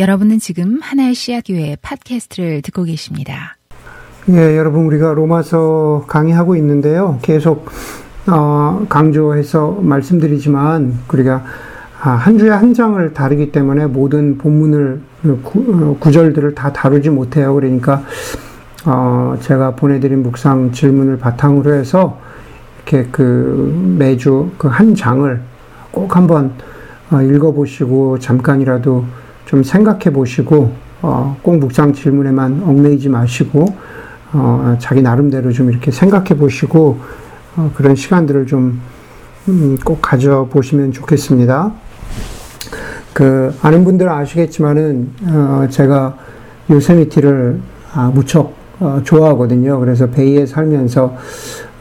여러분은 지금 하나의 씨앗교회 팟캐스트를 듣고 계십니다. 예, 여러분 우리가 로마서 강의하고 있는데요. 계속 어, 강조해서 말씀드리지만 우리가 아, 한 주에 한 장을 다루기 때문에 모든 본문을 구, 어, 구절들을 다 다루지 못해요. 그러니까 어, 제가 보내드린 묵상 질문을 바탕으로 해서 이렇게 그 매주 그 한 장을 꼭 한번 어, 읽어보시고 잠깐이라도 좀 생각해 보시고 어, 꼭 묵상 질문에만 얽매이지 마시고 어, 자기 나름대로 좀 이렇게 생각해 보시고 어, 그런 시간들을 좀꼭 음, 가져 보시면 좋겠습니다. 그 아는 분들은 아시겠지만은 어, 제가 요세미티를 아, 무척 어, 좋아하거든요. 그래서 베이에 살면서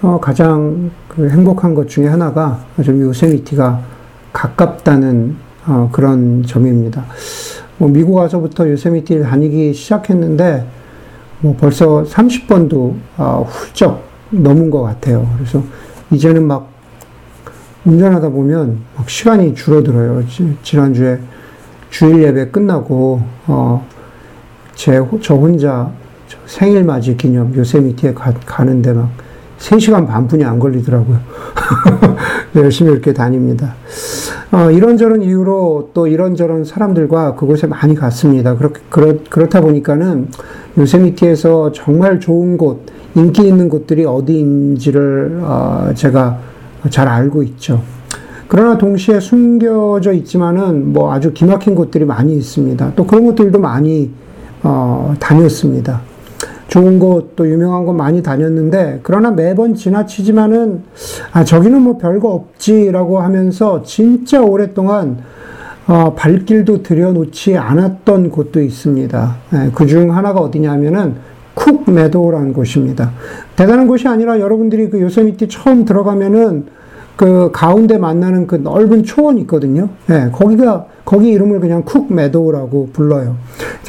어, 가장 그 행복한 것 중에 하나가 좀 요세미티가 가깝다는 어, 그런 점입니다. 뭐 미국 와서부터 요세미티를 다니기 시작했는데 뭐 벌써 30번도 어, 훌쩍 넘은 것 같아요. 그래서 이제는 막 운전하다 보면 막 시간이 줄어들어요. 지난주에 주일 예배 끝나고 어, 제, 저 혼자 생일 맞이 기념 요세미티에 가, 가는데 막 3시간 반뿐이 안 걸리더라고요. 열심히 이렇게 다닙니다. 어, 이런저런 이유로 또 이런저런 사람들과 그곳에 많이 갔습니다. 그렇게, 그렇, 그렇다 보니까는 요세미티에서 정말 좋은 곳, 인기 있는 곳들이 어디인지를 어, 제가 잘 알고 있죠. 그러나 동시에 숨겨져 있지만은 뭐 아주 기막힌 곳들이 많이 있습니다. 또 그런 곳들도 많이 어, 다녔습니다. 좋은 곳, 또 유명한 곳 많이 다녔는데, 그러나 매번 지나치지만은, 아, 저기는 뭐 별거 없지라고 하면서 진짜 오랫동안, 어, 발길도 들여놓지 않았던 곳도 있습니다. 예, 그중 하나가 어디냐면은, 쿡 메도우라는 곳입니다. 대단한 곳이 아니라 여러분들이 그 요세미티 처음 들어가면은, 그 가운데 만나는 그 넓은 초원 있거든요. 예, 거기가 거기 이름을 그냥 쿡 메도우라고 불러요.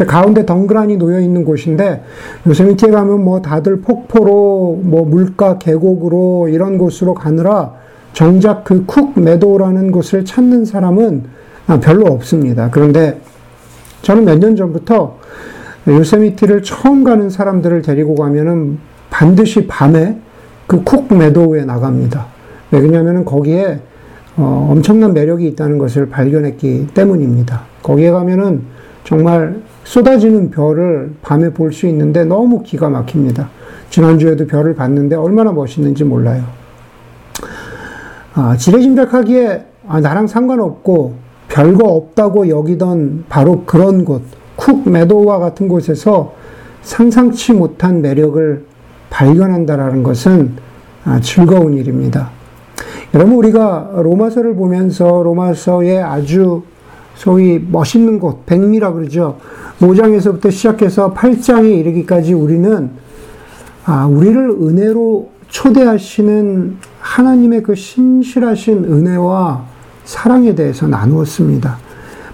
가운데 덩그라니 놓여 있는 곳인데 요세미티에 가면 뭐 다들 폭포로 뭐 물가 계곡으로 이런 곳으로 가느라 정작 그쿡 메도우라는 곳을 찾는 사람은 아, 별로 없습니다. 그런데 저는 몇 년 전부터 요세미티를 처음 가는 사람들을 데리고 가면은 반드시 밤에 그쿡 메도우에 나갑니다. 왜냐하면 거기에 어, 엄청난 매력이 있다는 것을 발견했기 때문입니다. 거기에 가면은 정말 쏟아지는 별을 밤에 볼 수 있는데 너무 기가 막힙니다. 지난주에도 별을 봤는데 얼마나 멋있는지 몰라요. 아, 지레짐작하기에 아, 나랑 상관없고 별거 없다고 여기던 바로 그런 곳, 쿡 메도와 같은 곳에서 상상치 못한 매력을 발견한다라는 것은 아, 즐거운 일입니다. 여러분 우리가 로마서를 보면서 로마서의 아주 소위 멋있는 곳, 백미라 그러죠. 5장에서부터 시작해서 8장에 이르기까지 우리는 아, 우리를 은혜로 초대하시는 하나님의 그 신실하신 은혜와 사랑에 대해서 나누었습니다.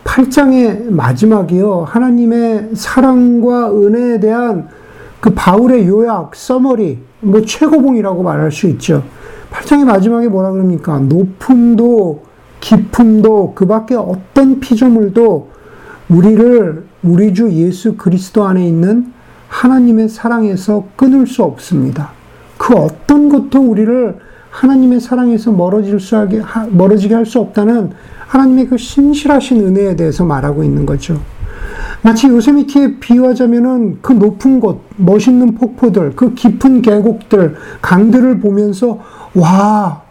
8장의 마지막이요. 하나님의 사랑과 은혜에 대한 그 바울의 요약, 써머리, 뭐 최고봉이라고 말할 수 있죠. 8장의 마지막에 뭐라 그럽니까? 높음도 깊음도 그 밖에 어떤 피조물도 우리를 우리 주 예수 그리스도 안에 있는 하나님의 사랑에서 끊을 수 없습니다. 그 어떤 것도 우리를 하나님의 사랑에서 멀어질 수 하게, 멀어지게 할 수 없다는 하나님의 그 신실하신 은혜에 대해서 말하고 있는 거죠. 마치 요세미티에 비유하자면은 그 높은 곳, 멋있는 폭포들, 그 깊은 계곡들, 강들을 보면서 와,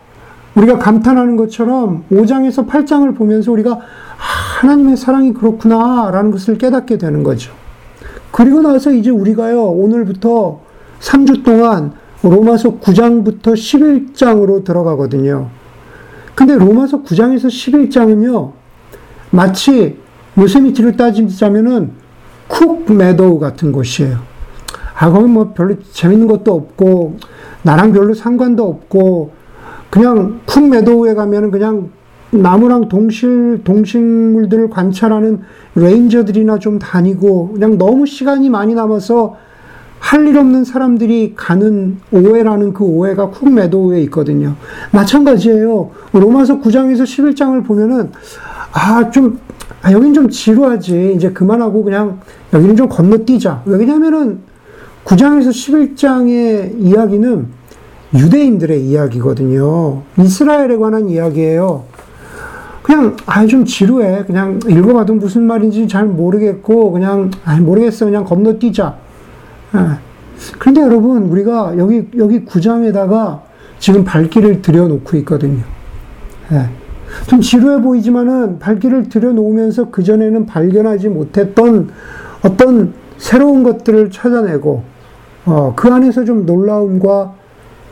우리가 감탄하는 것처럼 5장에서 8장을 보면서 우리가 하나님의 사랑이 그렇구나 라는 것을 깨닫게 되는 거죠. 그리고 나서 이제 우리가요, 오늘부터 3주 동안 로마서 9장부터 11장으로 들어가거든요. 근데 로마서 9장에서 11장은요, 마치 요세미티를 따지자면은 쿡 메도우 같은 곳이에요. 아, 거기 뭐 별로 재밌는 것도 없고, 나랑 별로 상관도 없고, 그냥 쿡 메도우에 가면은 그냥 나무랑 동실, 동식물들을 관찰하는 레인저들이나 좀 다니고, 그냥 너무 시간이 많이 남아서 할 일 없는 사람들이 가는 오해라는 그 오해가 쿡 메도우에 있거든요. 마찬가지예요. 로마서 9장에서 11장을 보면은, 아, 좀 아, 여긴 좀 지루하지. 이제 그만하고 그냥 여기는 좀 건너뛰자. 왜냐면은 9장에서 11장의 이야기는 유대인들의 이야기거든요. 이스라엘에 관한 이야기예요. 그냥 아 좀 지루해. 그냥 읽어봐도 무슨 말인지 잘 모르겠고 그냥 아 모르겠어. 그냥 건너뛰자. 아. 그런데 여러분 우리가 여기 여기 9장에다가 지금 발길을 들여놓고 있거든요. 예. 좀 지루해 보이지만은 발길을 들여놓으면서 그전에는 발견하지 못했던 어떤 새로운 것들을 찾아내고, 어, 그 안에서 좀 놀라움과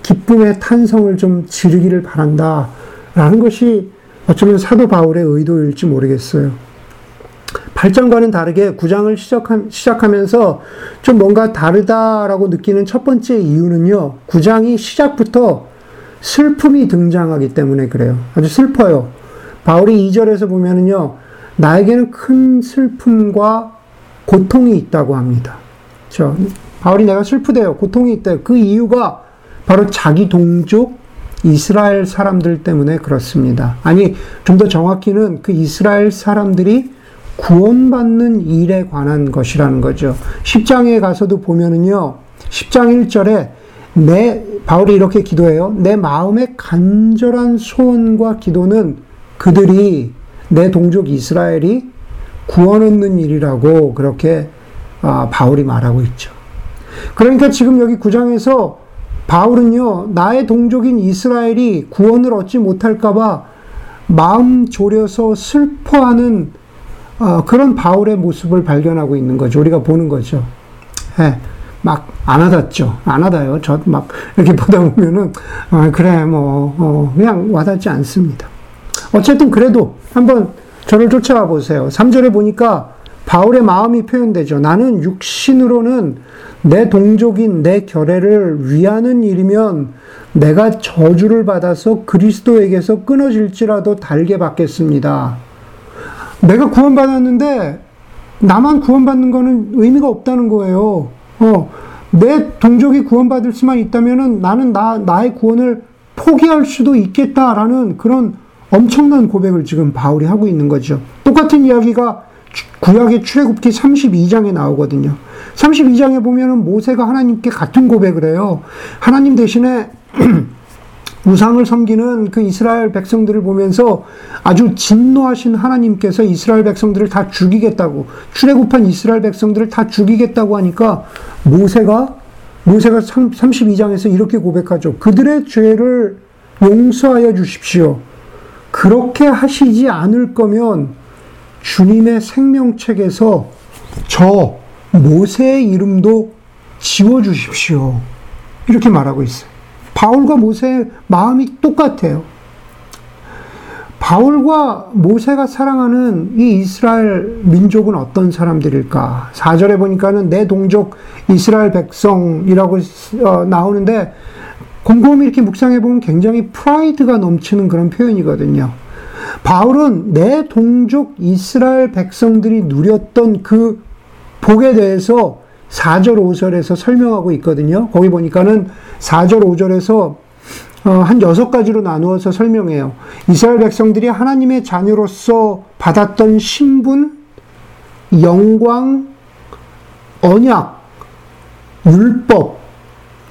기쁨의 탄성을 좀 지르기를 바란다. 라는 것이 어쩌면 사도 바울의 의도일지 모르겠어요. 8장과는 다르게 9장을 시작하 면서 좀 뭔가 다르다라고 느끼는 첫 번째 이유는요, 9장이 시작부터 슬픔이 등장하기 때문에 그래요. 아주 슬퍼요. 바울이 2절에서 보면은요, 나에게는 큰 슬픔과 고통이 있다고 합니다. 저 바울이 내가 슬프대요. 고통이 있대요. 그 이유가 바로 자기 동족 이스라엘 사람들 때문에 그렇습니다. 아니, 좀 더 정확히는 그 이스라엘 사람들이 구원받는 일에 관한 것이라는 거죠. 10장에 가서도 보면은요, 10장 1절에 내, 바울이 이렇게 기도해요. 내 마음의 간절한 소원과 기도는 그들이 내 동족 이스라엘이 구원 얻는 일이라고 그렇게 아, 바울이 말하고 있죠. 그러니까 지금 여기 9장에서 바울은요, 나의 동족인 이스라엘이 구원을 얻지 못할까봐 마음 졸여서 슬퍼하는 어, 그런 바울의 모습을 발견하고 있는 거죠. 우리가 보는 거죠. 예. 막안 와닿죠. 안 와닿아요. 저 막 이렇게 보다 보면은 어, 그래 뭐 어, 그냥 와닿지 않습니다. 어쨌든 그래도 한번 저를 쫓아와 보세요. 3절에 보니까 바울의 마음이 표현되죠. 나는 육신으로는 내 동족인 내 결애를 위하는 일이면 내가 저주를 받아서 그리스도에게서 끊어질지라도 달게 받겠습니다. 내가 구원받았는데 나만 구원받는 거는 의미가 없다는 거예요. 어, 내 동족이 구원받을 수만 있다면은 나는 나, 나의 구원을 포기할 수도 있겠다라는 그런 엄청난 고백을 지금 바울이 하고 있는 거죠. 똑같은 이야기가 구약의 출애굽기 32장에 나오거든요. 32장에 보면은 모세가 하나님께 같은 고백을 해요. 하나님 대신에 우상을 섬기는 그 이스라엘 백성들을 보면서 아주 진노하신 하나님께서 이스라엘 백성들을 다 죽이겠다고 출애굽한 이스라엘 백성들을 다 죽이겠다고 하니까 모세가 모세가 32장에서 이렇게 고백하죠. 그들의 죄를 용서하여 주십시오. 그렇게 하시지 않을 거면 주님의 생명책에서 저 모세의 이름도 지워 주십시오. 이렇게 말하고 있어요. 바울과 모세의 마음이 똑같아요. 바울과 모세가 사랑하는 이 이스라엘 민족은 어떤 사람들일까? 4절에 보니까는 내 동족 이스라엘 백성이라고 어, 나오는데 곰곰이 이렇게 묵상해 보면 굉장히 프라이드가 넘치는 그런 표현이거든요. 바울은 내 동족 이스라엘 백성들이 누렸던 그 복에 대해서 4절, 5절에서 설명하고 있거든요. 거기 보니까는 4절, 5절에서 어, 한 여섯 가지로 나누어서 설명해요. 이스라엘 백성들이 하나님의 자녀로서 받았던 신분, 영광, 언약, 율법,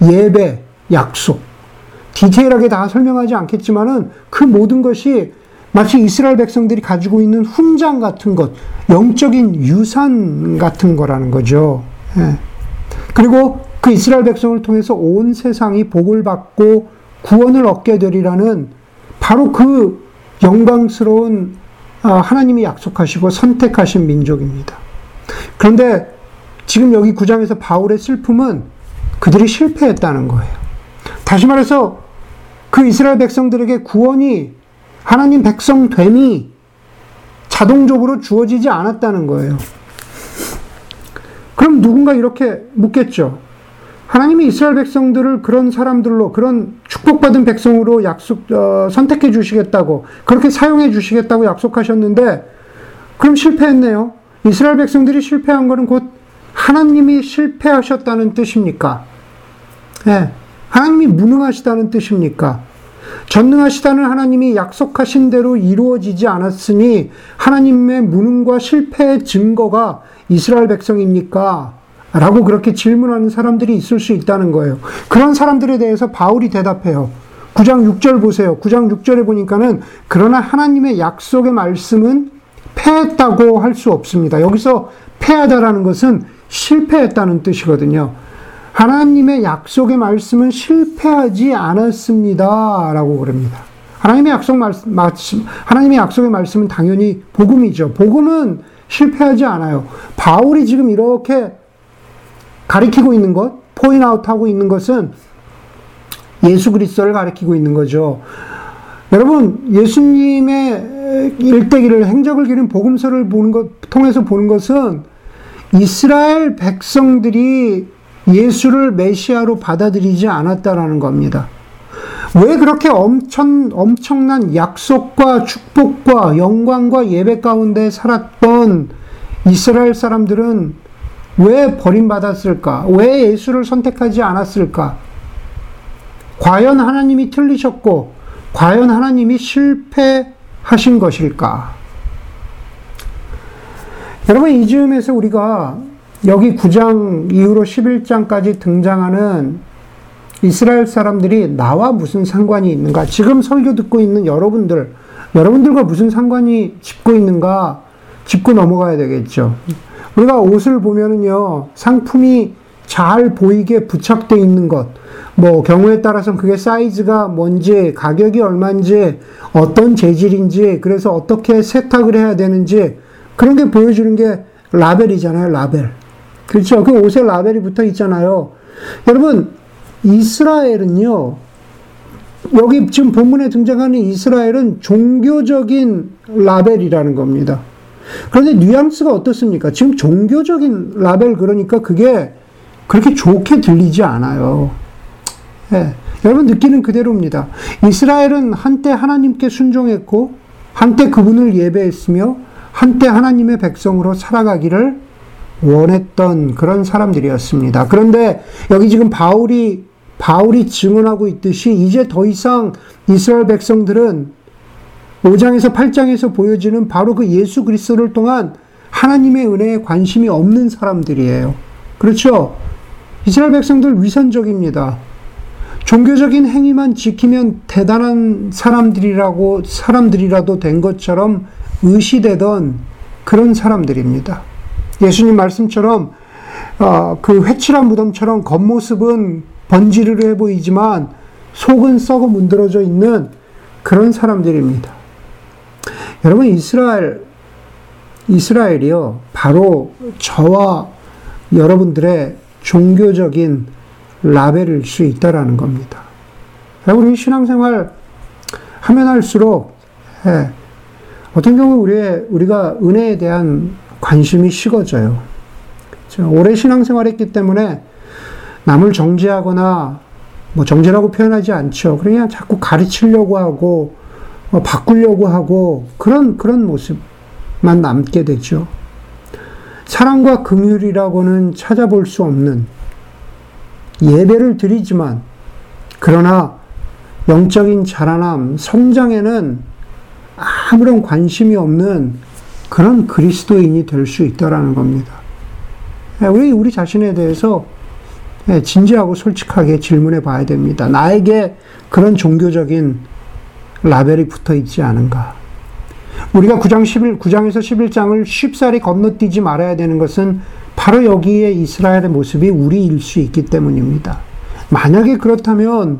예배, 약속. 디테일하게 다 설명하지 않겠지만은 그 모든 것이 마치 이스라엘 백성들이 가지고 있는 훈장 같은 것, 영적인 유산 같은 거라는 거죠. 예. 그리고 그 이스라엘 백성을 통해서 온 세상이 복을 받고 구원을 얻게 되리라는 바로 그 영광스러운 아, 하나님이 약속하시고 선택하신 민족입니다. 그런데 지금 여기 구장에서 바울의 슬픔은 그들이 실패했다는 거예요. 다시 말해서 그 이스라엘 백성들에게 구원이 하나님 백성 됨이 자동적으로 주어지지 않았다는 거예요. 그럼 누군가 이렇게 묻겠죠. 하나님이 이스라엘 백성들을 그런 사람들로 그런 축복받은 백성으로 약속 어, 선택해 주시겠다고 그렇게 사용해 주시겠다고 약속하셨는데 그럼 실패했네요. 이스라엘 백성들이 실패한 것은 곧 하나님이 실패하셨다는 뜻입니까? 네. 하나님이 무능하시다는 뜻입니까? 전능하시다는 하나님이 약속하신 대로 이루어지지 않았으니 하나님의 무능과 실패의 증거가 이스라엘 백성입니까? 라고 그렇게 질문하는 사람들이 있을 수 있다는 거예요. 그런 사람들에 대해서 바울이 대답해요. 9장 6절 보세요. 9장 6절에 보니까는 그러나 하나님의 약속의 말씀은 패했다고 할 수 없습니다. 여기서 패하다라는 것은 실패했다는 뜻이거든요. 하나님의 약속의 말씀은 실패하지 않았습니다. 라고 그럽니다. 하나님의 약속 말씀, 하나님의 약속의 말씀은 당연히 복음이죠. 복음은 실패하지 않아요. 바울이 지금 이렇게 가리키고 있는 것, point out 하고 있는 것은 예수 그리스도를 가리키고 있는 거죠. 여러분, 예수님의 일대기를 행적을 기린 복음서를 보는 것, 통해서 보는 것은 이스라엘 백성들이 예수를 메시아로 받아들이지 않았다라는 겁니다. 왜 그렇게 엄청, 엄청난 약속과 축복과 영광과 예배 가운데 살았던 이스라엘 사람들은 왜 버림받았을까? 왜 예수를 선택하지 않았을까? 과연 하나님이 틀리셨고, 과연 하나님이 실패하신 것일까? 여러분, 이 즈음에서 우리가 여기 9장 이후로 11장까지 등장하는 이스라엘 사람들이 나와 무슨 상관이 있는가? 지금 설교 듣고 있는 여러분들, 여러분들과 무슨 상관이 짚고 있는가? 짚고 넘어가야 되겠죠. 우리가 옷을 보면은요, 상품이 잘 보이게 부착되어 있는 것, 뭐, 경우에 따라서 그게 사이즈가 뭔지, 가격이 얼마인지, 어떤 재질인지, 그래서 어떻게 세탁을 해야 되는지, 그런 게 보여주는 게 라벨이잖아요, 라벨. 그렇죠. 그 옷에 라벨이 붙어 있잖아요. 여러분, 이스라엘은요, 여기 지금 본문에 등장하는 이스라엘은 종교적인 라벨이라는 겁니다. 그런데 뉘앙스가 어떻습니까? 지금 종교적인 라벨 그러니까 그게 그렇게 좋게 들리지 않아요. 예. 여러분 느끼는 그대로입니다. 이스라엘은 한때 하나님께 순종했고, 한때 그분을 예배했으며, 한때 하나님의 백성으로 살아가기를 원했던 그런 사람들이었습니다. 그런데 여기 지금 바울이 바울이 증언하고 있듯이 이제 더 이상 이스라엘 백성들은 5장에서 8장에서 보여지는 바로 그 예수 그리스도를 통한 하나님의 은혜에 관심이 없는 사람들이에요. 그렇죠? 이스라엘 백성들 위선적입니다. 종교적인 행위만 지키면 대단한 사람들이라고 사람들이라도 된 것처럼 의시되던 그런 사람들입니다. 예수님 말씀처럼 어, 그 회칠한 무덤처럼 겉모습은 번지르르해 보이지만 속은 썩어 문드러져 있는 그런 사람들입니다. 여러분 이스라엘 이스라엘이요 바로 저와 여러분들의 종교적인 라벨일 수 있다라는 겁니다. 우리 신앙생활 하면 할수록 예, 어떤 경우 우리의 우리가 은혜에 대한 관심이 식어져요. 오래 신앙생활했기 때문에 남을 정죄하거나 뭐 정죄라고 표현하지 않죠. 그냥 자꾸 가르치려고 하고 뭐 바꾸려고 하고 그런 그런 모습만 남게 되죠. 사랑과 긍휼이라고는 찾아볼 수 없는 예배를 드리지만 그러나 영적인 자라남, 성장에는 아무런 관심이 없는 그런 그리스도인이 될 수 있다라는 겁니다. 예, 우리 우리 자신에 대해서 예, 진지하고 솔직하게 질문해 봐야 됩니다. 나에게 그런 종교적인 라벨이 붙어 있지 않은가? 우리가 9장 11, 9장에서 11장을 쉽사리 건너뛰지 말아야 되는 것은 바로 여기에 이스라엘의 모습이 우리일 수 있기 때문입니다. 만약에 그렇다면,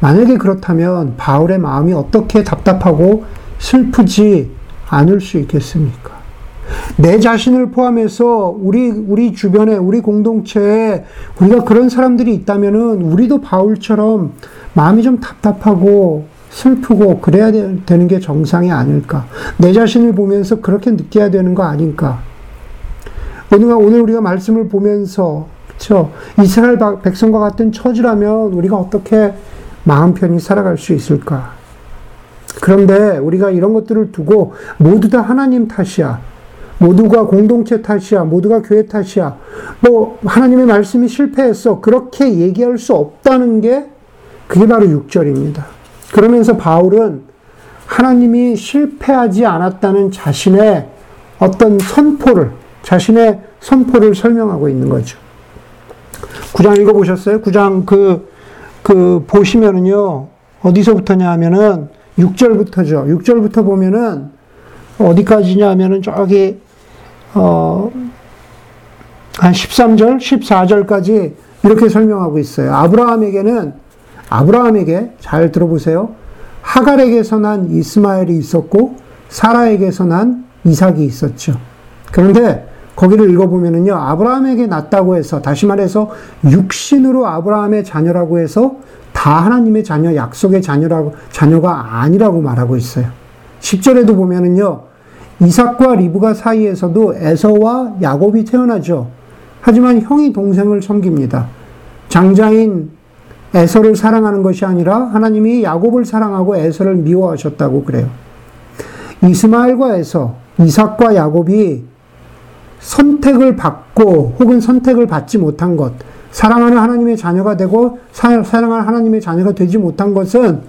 만약에 그렇다면 바울의 마음이 어떻게 답답하고 슬프지 않을 수 있겠습니까? 내 자신을 포함해서 우리 우리 주변에 우리 공동체에 우리가 그런 사람들이 있다면은 우리도 바울처럼 마음이 좀 답답하고 슬프고 그래야 되는 게 정상이 아닐까? 내 자신을 보면서 그렇게 느껴야 되는 거 아닐까? 오늘 오늘 우리가 말씀을 보면서 그렇죠? 이스라엘 백성과 같은 처지라면 우리가 어떻게 마음 편히 살아갈 수 있을까? 그런데 우리가 이런 것들을 두고 모두 다 하나님 탓이야. 모두가 공동체 탓이야. 모두가 교회 탓이야. 뭐, 하나님의 말씀이 실패했어. 그렇게 얘기할 수 없다는 게 그게 바로 6절입니다. 그러면서 바울은 하나님이 실패하지 않았다는 자신의 어떤 선포를, 자신의 선포를 설명하고 있는 거죠. 9장 읽어보셨어요? 9장 그, 그, 보시면은요, 어디서부터냐 하면은 6절부터죠. 6절부터 보면은 어디까지냐 하면은 저기, 어, 한 13절, 14절까지 이렇게 설명하고 있어요. 아브라함에게는, 아브라함에게, 잘 들어보세요. 하갈에게서 난 이스마엘이 있었고, 사라에게서 난 이삭이 있었죠. 그런데 거기를 읽어보면은요, 아브라함에게 낳다고 해서, 다시 말해서 육신으로 아브라함의 자녀라고 해서 다 하나님의 자녀, 약속의 자녀라고, 자녀가 아니라고 말하고 있어요. 10절에도 보면은요, 이삭과 리브가 사이에서도 에서와 야곱이 태어나죠. 하지만 형이 동생을 섬깁니다. 장자인 에서를 사랑하는 것이 아니라 하나님이 야곱을 사랑하고 에서를 미워하셨다고 그래요. 이스마엘과 에서, 이삭과 야곱이 선택을 받고 혹은 선택을 받지 못한 것, 사랑하는 하나님의 자녀가 되고 사랑하는 하나님의 자녀가 되지 못한 것은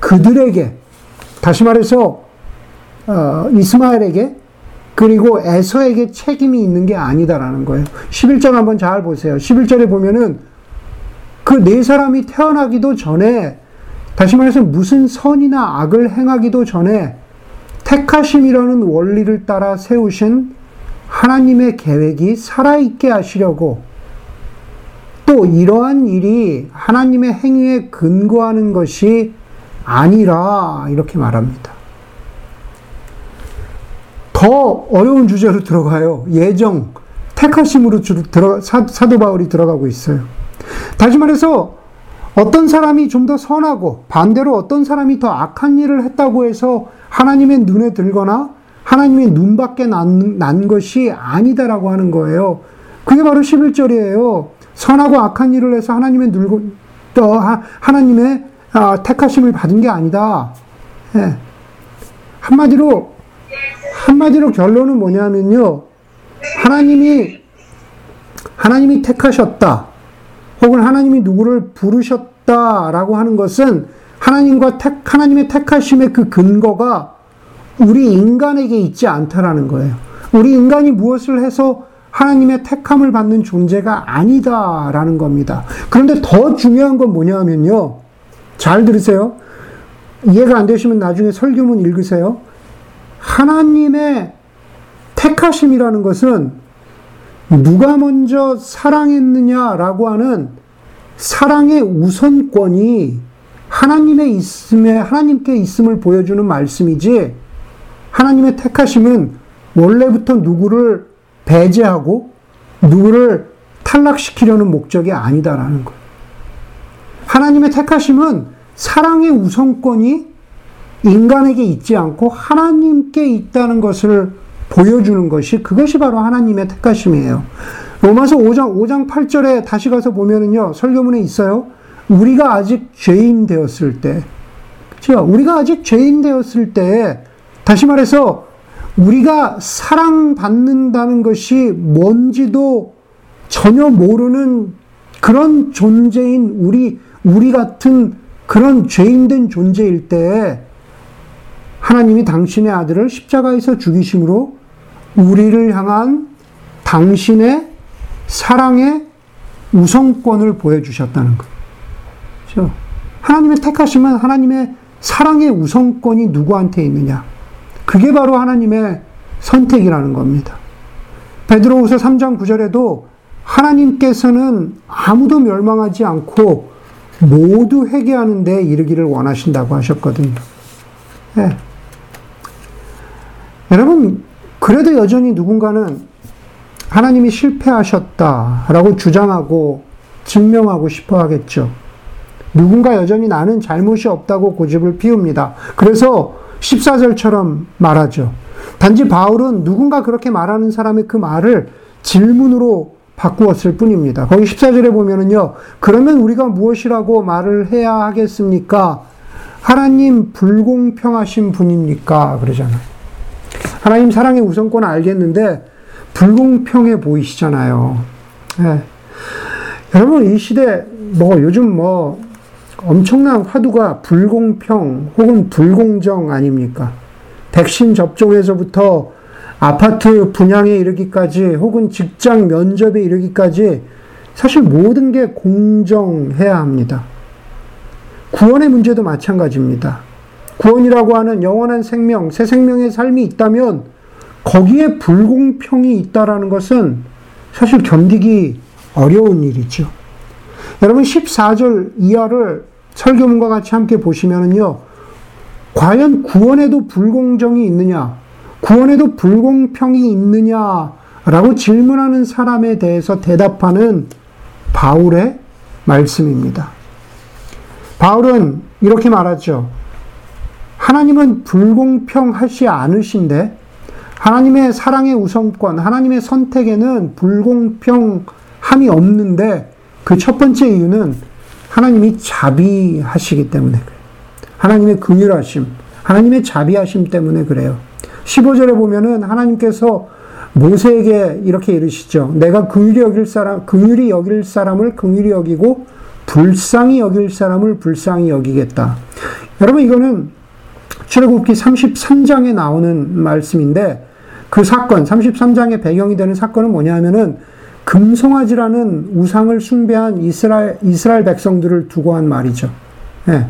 그들에게 다시 말해서 어, 이스마엘에게 그리고 에서에게 책임이 있는 게 아니다라는 거예요. 11절 한번 잘 보세요. 11절에 보면은 그 네 사람이 태어나기도 전에 다시 말해서 무슨 선이나 악을 행하기도 전에 택하심이라는 원리를 따라 세우신 하나님의 계획이 살아있게 하시려고 또 이러한 일이 하나님의 행위에 근거하는 것이 아니라 이렇게 말합니다. 더 어려운 주제로 들어가요. 예정, 택하심으로 사도 바울이 들어가고 있어요. 다시 말해서 어떤 사람이 좀 더 선하고 반대로 어떤 사람이 더 악한 일을 했다고 해서 하나님의 눈에 들거나 하나님의 눈 밖에 난, 난 것이 아니다라고 하는 거예요. 그게 바로 11절이에요. 선하고 악한 일을 해서 하나님의 눌고, 또 하나님의 아, 택하심을 받은 게 아니다. 예. 한마디로, 한마디로 결론은 뭐냐면요. 하나님이, 하나님이 택하셨다. 혹은 하나님이 누구를 부르셨다라고 하는 것은 하나님과 택, 하나님의 택하심의 그 근거가 우리 인간에게 있지 않다라는 거예요. 우리 인간이 무엇을 해서 하나님의 택함을 받는 존재가 아니다라는 겁니다. 그런데 더 중요한 건 뭐냐면요. 잘 들으세요. 이해가 안 되시면 나중에 설교문 읽으세요. 하나님의 택하심이라는 것은 누가 먼저 사랑했느냐라고 하는 사랑의 우선권이 하나님의 있음에 하나님께 있음을 보여주는 말씀이지 하나님의 택하심은 원래부터 누구를 배제하고 누구를 탈락시키려는 목적이 아니다라는 거예요. 하나님의 택하심은 사랑의 우선권이 인간에게 있지 않고 하나님께 있다는 것을 보여주는 것이 그것이 바로 하나님의 택하심이에요. 로마서 5장 5장 8절에 다시 가서 보면은요. 설교문에 있어요. 우리가 아직 죄인 되었을 때 그렇죠? 우리가 아직 죄인 되었을 때 다시 말해서 우리가 사랑받는다는 것이 뭔지도 전혀 모르는 그런 존재인 우리, 우리 같은 그런 죄인된 존재일 때 하나님이 당신의 아들을 십자가에서 죽이심으로 우리를 향한 당신의 사랑의 우선권을 보여주셨다는 것. 그렇죠? 하나님의 택하시면 하나님의 사랑의 우선권이 누구한테 있느냐? 그게 바로 하나님의 선택이라는 겁니다. 베드로후서 3장 9절에도 하나님께서는 아무도 멸망하지 않고 모두 회개하는 데 이르기를 원하신다고 하셨거든요. 네. 여러분, 그래도 여전히 누군가는 하나님이 실패하셨다라고 주장하고 증명하고 싶어 하겠죠. 누군가 여전히 나는 잘못이 없다고 고집을 피웁니다. 그래서 14절처럼 말하죠. 단지 바울은 누군가 그렇게 말하는 사람의 그 말을 질문으로 바꾸었을 뿐입니다. 거기 14절에 보면은요, 그러면 우리가 무엇이라고 말을 해야 하겠습니까? 하나님 불공평하신 분입니까? 그러잖아요. 하나님 사랑의 우선권을 알겠는데, 불공평해 보이시잖아요. 네. 여러분, 이 시대, 뭐, 요즘 뭐, 엄청난 화두가 불공평 혹은 불공정 아닙니까? 백신 접종에서부터 아파트 분양에 이르기까지 혹은 직장 면접에 이르기까지 사실 모든 게 공정해야 합니다. 구원의 문제도 마찬가지입니다. 구원이라고 하는 영원한 생명, 새 생명의 삶이 있다면 거기에 불공평이 있다라는 것은 사실 견디기 어려운 일이죠. 여러분 14절 이하를 설교문과 같이 함께 보시면은요. 과연 구원에도 불공정이 있느냐? 구원에도 불공평이 있느냐 라고 질문하는 사람에 대해서 대답하는 바울의 말씀입니다. 바울은 이렇게 말하죠. 하나님은 불공평하지 않으신데 하나님의 사랑의 우선권, 하나님의 선택에는 불공평함이 없는데 그 첫 번째 이유는 하나님이 자비하시기 때문에 그래요. 하나님의 긍휼하심, 하나님의 자비하심 때문에 그래요. 15절에 보면은 하나님께서 모세에게 이렇게 이르시죠. 내가 긍휼히 여길 사람, 긍휼히 여길 사람을 긍휼히 여기고 불쌍히 여길 사람을 불쌍히 여기겠다. 여러분 이거는 출애굽기 33장에 나오는 말씀인데 그 사건 33장의 배경이 되는 사건은 뭐냐면은 금송아지라는 우상을 숭배한 이스라엘 이스라엘 백성들을 두고 한 말이죠. 예.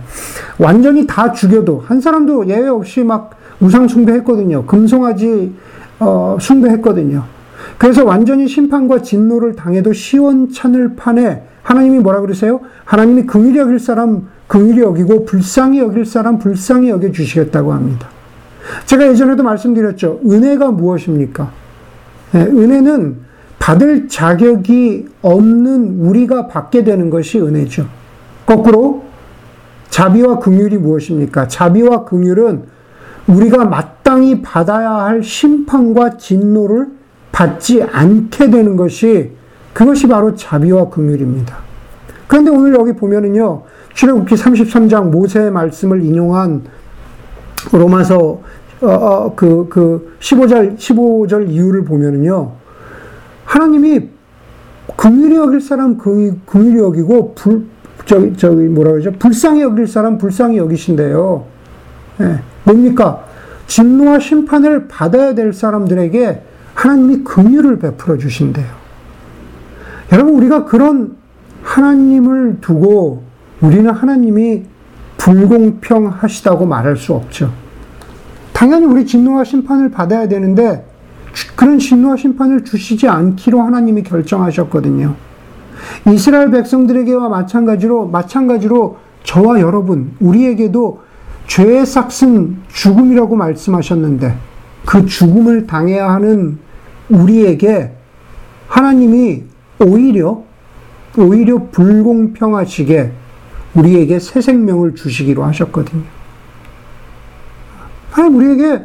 완전히 다 죽여도 한 사람도 예외 없이 막 우상 숭배했거든요. 금송아지 어, 숭배했거든요. 그래서 완전히 심판과 진노를 당해도 시원찮을 판에 하나님이 뭐라 그러세요? 하나님이 긍휼히 여길 사람 긍휼히 여기고 불쌍히 여길 사람 불쌍히 여겨 주시겠다고 합니다. 제가 예전에도 말씀드렸죠. 은혜가 무엇입니까? 네, 은혜는 받을 자격이 없는 우리가 받게 되는 것이 은혜죠. 거꾸로 자비와 긍휼이 무엇입니까? 자비와 긍휼은 우리가 마땅히 받아야 할 심판과 진노를 받지 않게 되는 것이 그것이 바로 자비와 긍휼입니다. 그런데 오늘 여기 보면은요. 출애굽기 33장 모세의 말씀을 인용한 로마서 어, 어, 그, 그 15절 15절 이유를 보면은요. 하나님이 긍휼히 여길 사람 긍휼히 여기고 불 저기 저기 뭐라 그러죠? 불쌍히 여길 사람 불쌍히 여기신대요. 예. 뭡니까? 진노와 심판을 받아야 될 사람들에게 하나님이 긍휼을 베풀어 주신대요. 여러분 우리가 그런 하나님을 두고 우리는 하나님이 불공평하시다고 말할 수 없죠. 당연히 우리 진노와 심판을 받아야 되는데 그런 진노와 심판을 주시지 않기로 하나님이 결정하셨거든요. 이스라엘 백성들에게와 마찬가지로 마찬가지로 저와 여러분 우리에게도 죄의 삭은 죽음이라고 말씀하셨는데 그 죽음을 당해야 하는 우리에게 하나님이 오히려 오히려 불공평하시게 우리에게 새 생명을 주시기로 하셨거든요. 하나님 우리에게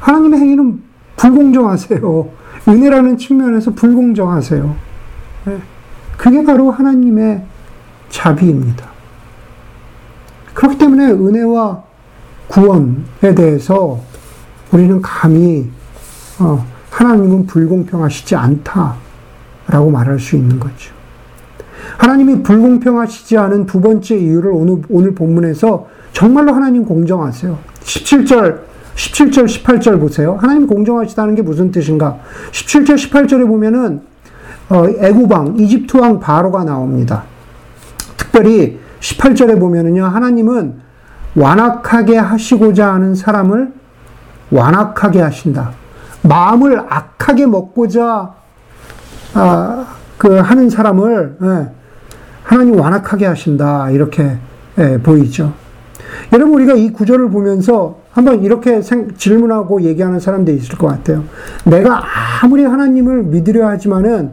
하나님의 행위는 불공정하세요. 은혜라는 측면에서 불공정하세요. 네. 그게 바로 하나님의 자비입니다. 그렇기 때문에 은혜와 구원에 대해서 우리는 감히 어, 하나님은 불공평하시지 않다라고 말할 수 있는 거죠. 하나님이 불공평하시지 않은 두 번째 이유를 오늘, 오늘 본문에서 정말로 하나님 공정하세요. 17절, 17절, 18절 보세요. 하나님 공정하시다는 게 무슨 뜻인가? 17절, 18절에 보면은, 어, 애구방, 이집트 왕 바로가 나옵니다. 특별히 18절에 보면은요, 하나님은 완악하게 하시고자 하는 사람을 완악하게 하신다. 마음을 악하게 먹고자 아, 그 하는 사람을 예, 하나님 완악하게 하신다 이렇게 예, 보이죠. 여러분 우리가 이 구절을 보면서 한번 이렇게 생, 질문하고 얘기하는 사람들이 있을 것 같아요. 내가 아무리 하나님을 믿으려 하지만은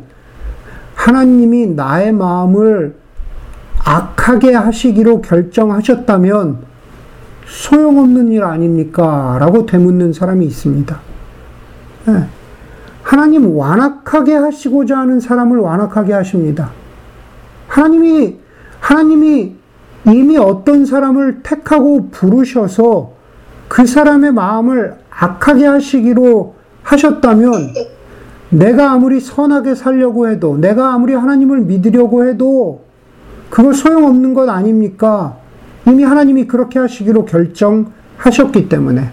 하나님이 나의 마음을 악하게 하시기로 결정하셨다면 소용없는 일 아닙니까? 라고 되묻는 사람이 있습니다. 네. 하나님 완악하게 하시고자 하는 사람을 완악하게 하십니다. 하나님이, 하나님이 이미 어떤 사람을 택하고 부르셔서 그 사람의 마음을 악하게 하시기로 하셨다면 내가 아무리 선하게 살려고 해도 내가 아무리 하나님을 믿으려고 해도 그거 소용없는 것 아닙니까? 이미 하나님이 그렇게 하시기로 결정하셨기 때문에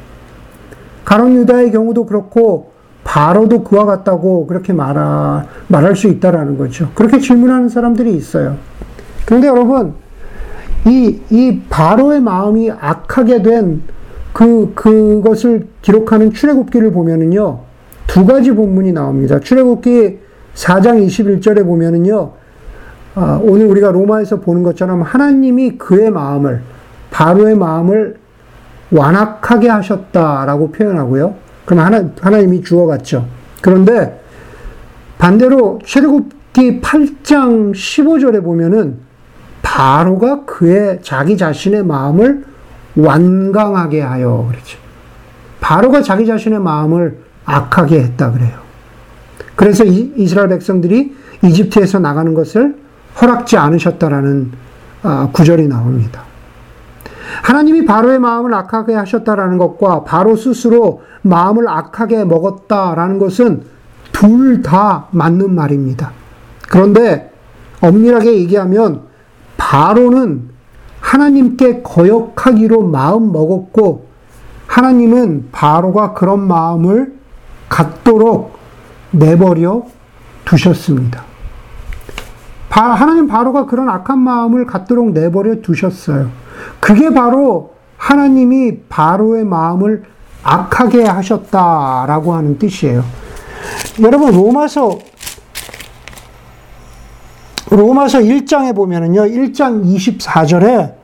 가론 유다의 경우도 그렇고 바로도 그와 같다고 그렇게 말하, 말할 수 있다라는 거죠. 그렇게 질문하는 사람들이 있어요. 그런데 여러분, 이, 이 바로의 마음이 악하게 된 그, 그것을 기록하는 출애굽기를 보면은요, 두 가지 본문이 나옵니다. 출애굽기 4장 21절에 보면은요, 아, 오늘 우리가 로마에서 보는 것처럼 하나님이 그의 마음을, 바로의 마음을 완악하게 하셨다라고 표현하고요. 그럼 하나, 하나님이 주어갔죠. 그런데 반대로 출애굽기 8장 15절에 보면은 바로가 그의 자기 자신의 마음을 완강하게 하여 그렇죠. 바로가 자기 자신의 마음을 악하게 했다 그래요. 그래서 이, 이스라엘 백성들이 이집트에서 나가는 것을 허락지 않으셨다라는 아, 구절이 나옵니다. 하나님이 바로의 마음을 악하게 하셨다라는 것과 바로 스스로 마음을 악하게 먹었다라는 것은 둘 다 맞는 말입니다. 그런데 엄밀하게 얘기하면 바로는 하나님께 거역하기로 마음 먹었고 하나님은 바로가 그런 마음을 갖도록 내버려 두셨습니다. 하나님 바로가 그런 악한 마음을 갖도록 내버려 두셨어요. 그게 바로 하나님이 바로의 마음을 악하게 하셨다라고 하는 뜻이에요. 여러분 로마서 로마서 1장에 보면은요. 1장 24절에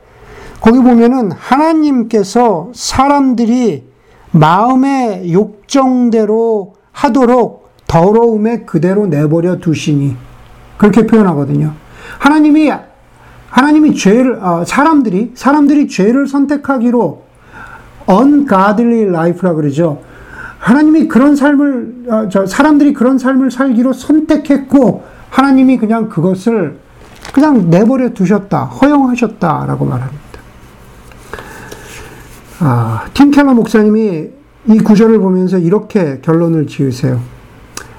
거기 보면은 하나님께서 사람들이 마음의 욕정대로 하도록 더러움에 그대로 내버려 두시니 그렇게 표현하거든요. 하나님이 하나님이 죄를 어, 사람들이 사람들이 죄를 선택하기로 ungodly life라 그러죠. 하나님이 그런 삶을 어, 저 사람들이 그런 삶을 살기로 선택했고 하나님이 그냥 그것을 그냥 내버려 두셨다, 허용하셨다라고 말합니다. 아, 팀 켈러 목사님이 이 구절을 보면서 이렇게 결론을 지으세요.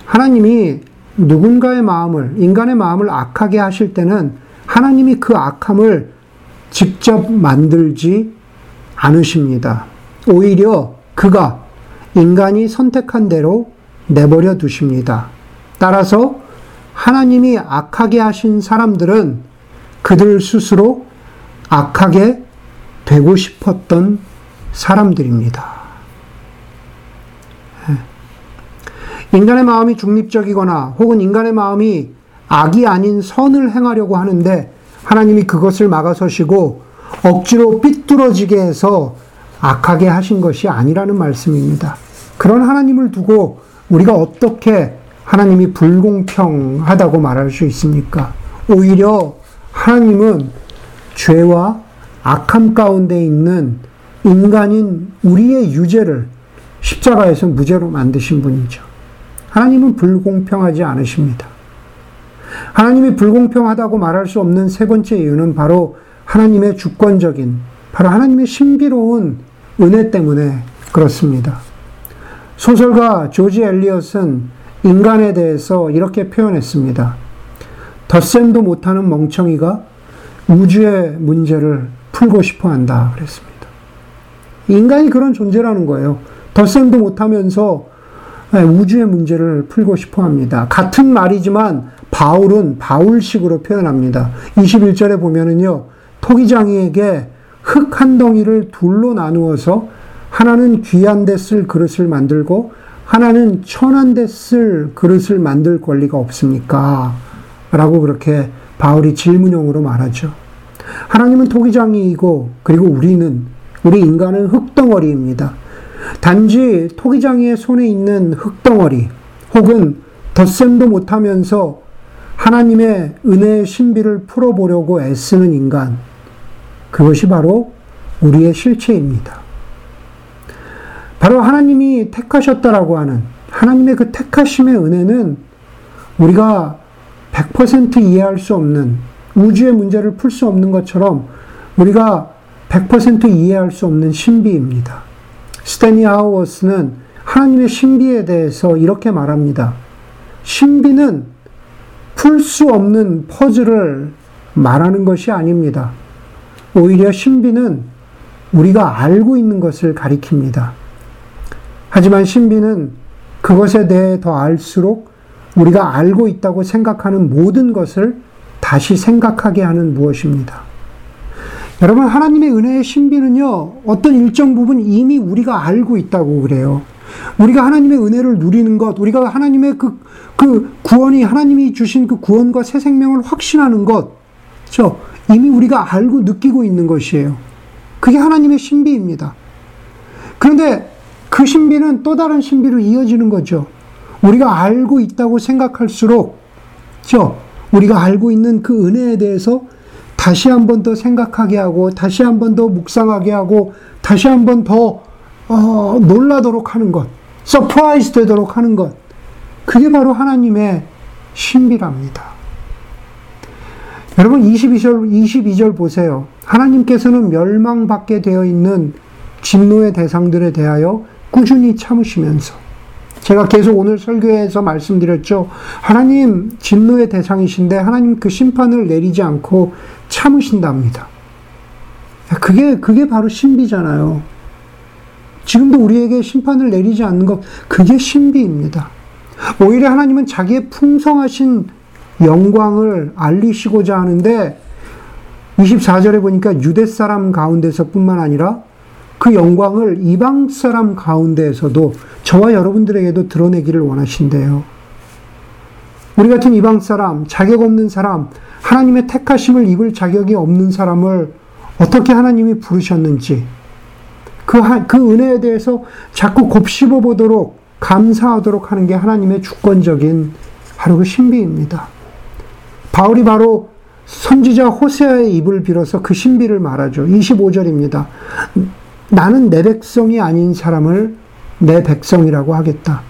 하나님이 누군가의 마음을, 인간의 마음을 악하게 하실 때는 하나님이 그 악함을 직접 만들지 않으십니다. 오히려 그가 인간이 선택한 대로 내버려 두십니다. 따라서 하나님이 악하게 하신 사람들은 그들 스스로 악하게 되고 싶었던 사람들입니다. 예. 인간의 마음이 중립적이거나 혹은 인간의 마음이 악이 아닌 선을 행하려고 하는데 하나님이 그것을 막아서시고 억지로 삐뚤어지게 해서 악하게 하신 것이 아니라는 말씀입니다. 그런 하나님을 두고 우리가 어떻게 하나님이 불공평하다고 말할 수 있습니까? 오히려 하나님은 죄와 악함 가운데 있는 인간인 우리의 유죄를 십자가에서 무죄로 만드신 분이죠. 하나님은 불공평하지 않으십니다. 하나님이 불공평하다고 말할 수 없는 세 번째 이유는 바로 하나님의 주권적인, 바로 하나님의 신비로운 은혜 때문에 그렇습니다. 소설가 조지 엘리엇은 인간에 대해서 이렇게 표현했습니다. 덧셈도 못하는 멍청이가 우주의 문제를 풀고 싶어 한다. 그랬습니다. 인간이 그런 존재라는 거예요. 덧셈도 못하면서 우주의 문제를 풀고 싶어 합니다. 같은 말이지만 바울은 바울식으로 표현합니다. 21절에 보면은요, 토기장이에게 흙 한 덩이를 둘로 나누어서 하나는 귀한 데 쓸 그릇을 만들고 하나는 천한 데 쓸 그릇을 만들 권리가 없습니까? 라고 그렇게 바울이 질문형으로 말하죠. 하나님은 토기장이이고 그리고 우리는 우리 인간은 흙덩어리입니다. 단지 토기장이의 손에 있는 흙덩어리 혹은 덧셈도 못하면서 하나님의 은혜의 신비를 풀어보려고 애쓰는 인간 그것이 바로 우리의 실체입니다. 바로 하나님이 택하셨다라고 하는 하나님의 그 택하심의 은혜는 우리가 100% 이해할 수 없는 우주의 문제를 풀 수 없는 것처럼 우리가 100% 이해할 수 없는 신비입니다. 스탠리 하우어워스는 하나님의 신비에 대해서 이렇게 말합니다. 신비는 풀 수 없는 퍼즐을 말하는 것이 아닙니다. 오히려 신비는 우리가 알고 있는 것을 가리킵니다. 하지만 신비는 그것에 대해 더 알수록 우리가 알고 있다고 생각하는 모든 것을 다시 생각하게 하는 무엇입니다. 여러분, 하나님의 은혜의 신비는요, 어떤 일정 부분 이미 우리가 알고 있다고 그래요. 우리가 하나님의 은혜를 누리는 것, 우리가 하나님의 그, 그 구원이, 하나님이 주신 그 구원과 새 생명을 확신하는 것, 저, 이미 우리가 알고 느끼고 있는 것이에요. 그게 하나님의 신비입니다. 그런데 그 신비는 또 다른 신비로 이어지는 거죠. 우리가 알고 있다고 생각할수록, 저, 우리가 알고 있는 그 은혜에 대해서 다시 한 번 더 생각하게 하고, 다시 한 번 더 묵상하게 하고, 다시 한 번더 어, 놀라도록 하는 것, surprise 되도록 하는 것, 그게 바로 하나님의 신비랍니다. 여러분 22절 22절 보세요. 하나님께서는 멸망받게 되어 있는 진노의 대상들에 대하여 꾸준히 참으시면서 제가 계속 오늘 설교에서 말씀드렸죠. 하나님 진노의 대상이신데 하나님 그 심판을 내리지 않고 참으신답니다. 그게 그게 바로 신비잖아요. 지금도 우리에게 심판을 내리지 않는 것 그게 신비입니다. 오히려 하나님은 자기의 풍성하신 영광을 알리시고자 하는데 24절에 보니까 유대 사람 가운데서뿐만 아니라 그 영광을 이방 사람 가운데에서도 저와 여러분들에게도 드러내기를 원하신대요. 우리 같은 이방 사람, 자격 없는 사람, 하나님의 택하심을 입을 자격이 없는 사람을 어떻게 하나님이 부르셨는지, 그, 그 은혜에 대해서 자꾸 곱씹어 보도록 감사하도록 하는 게 하나님의 주권적인 바로 그 신비입니다. 바울이 바로 선지자 호세아의 입을 빌어서 그 신비를 말하죠. 25절입니다. 나는 내 백성이 아닌 사람을 내 백성이라고 하겠다.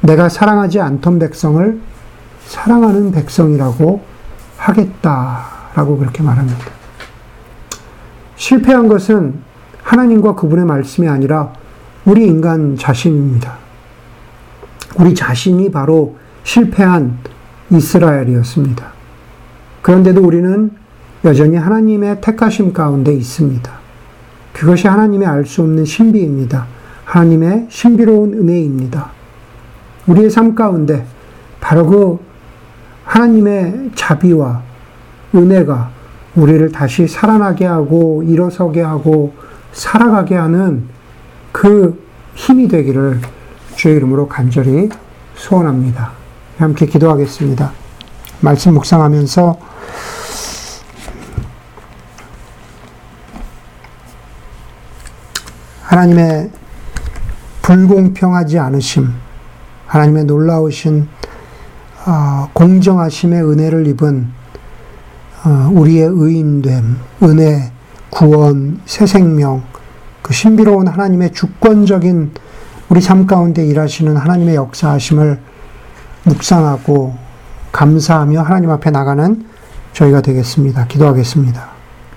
내가 사랑하지 않던 백성을 사랑하는 백성이라고 하겠다라고 그렇게 말합니다. 실패한 것은 하나님과 그분의 말씀이 아니라 우리 인간 자신입니다. 우리 자신이 바로 실패한 이스라엘이었습니다. 그런데도 우리는 여전히 하나님의 택하심 가운데 있습니다. 그것이 하나님의 알 수 없는 신비입니다. 하나님의 신비로운 은혜입니다. 우리의 삶 가운데 바로 그 하나님의 자비와 은혜가 우리를 다시 살아나게 하고 일어서게 하고 살아가게 하는 그 힘이 되기를 주의 이름으로 간절히 소원합니다. 함께 기도하겠습니다. 말씀 묵상하면서 하나님의 불공평하지 않으심, 하나님의 놀라우신 어, 공정하심의 은혜를 입은 어, 우리의 의인됨, 은혜, 구원, 새 생명, 그 신비로운 하나님의 주권적인 우리 삶 가운데 일하시는 하나님의 역사하심을 묵상하고 감사하며 하나님 앞에 나가는 저희가 되겠습니다. 기도하겠습니다.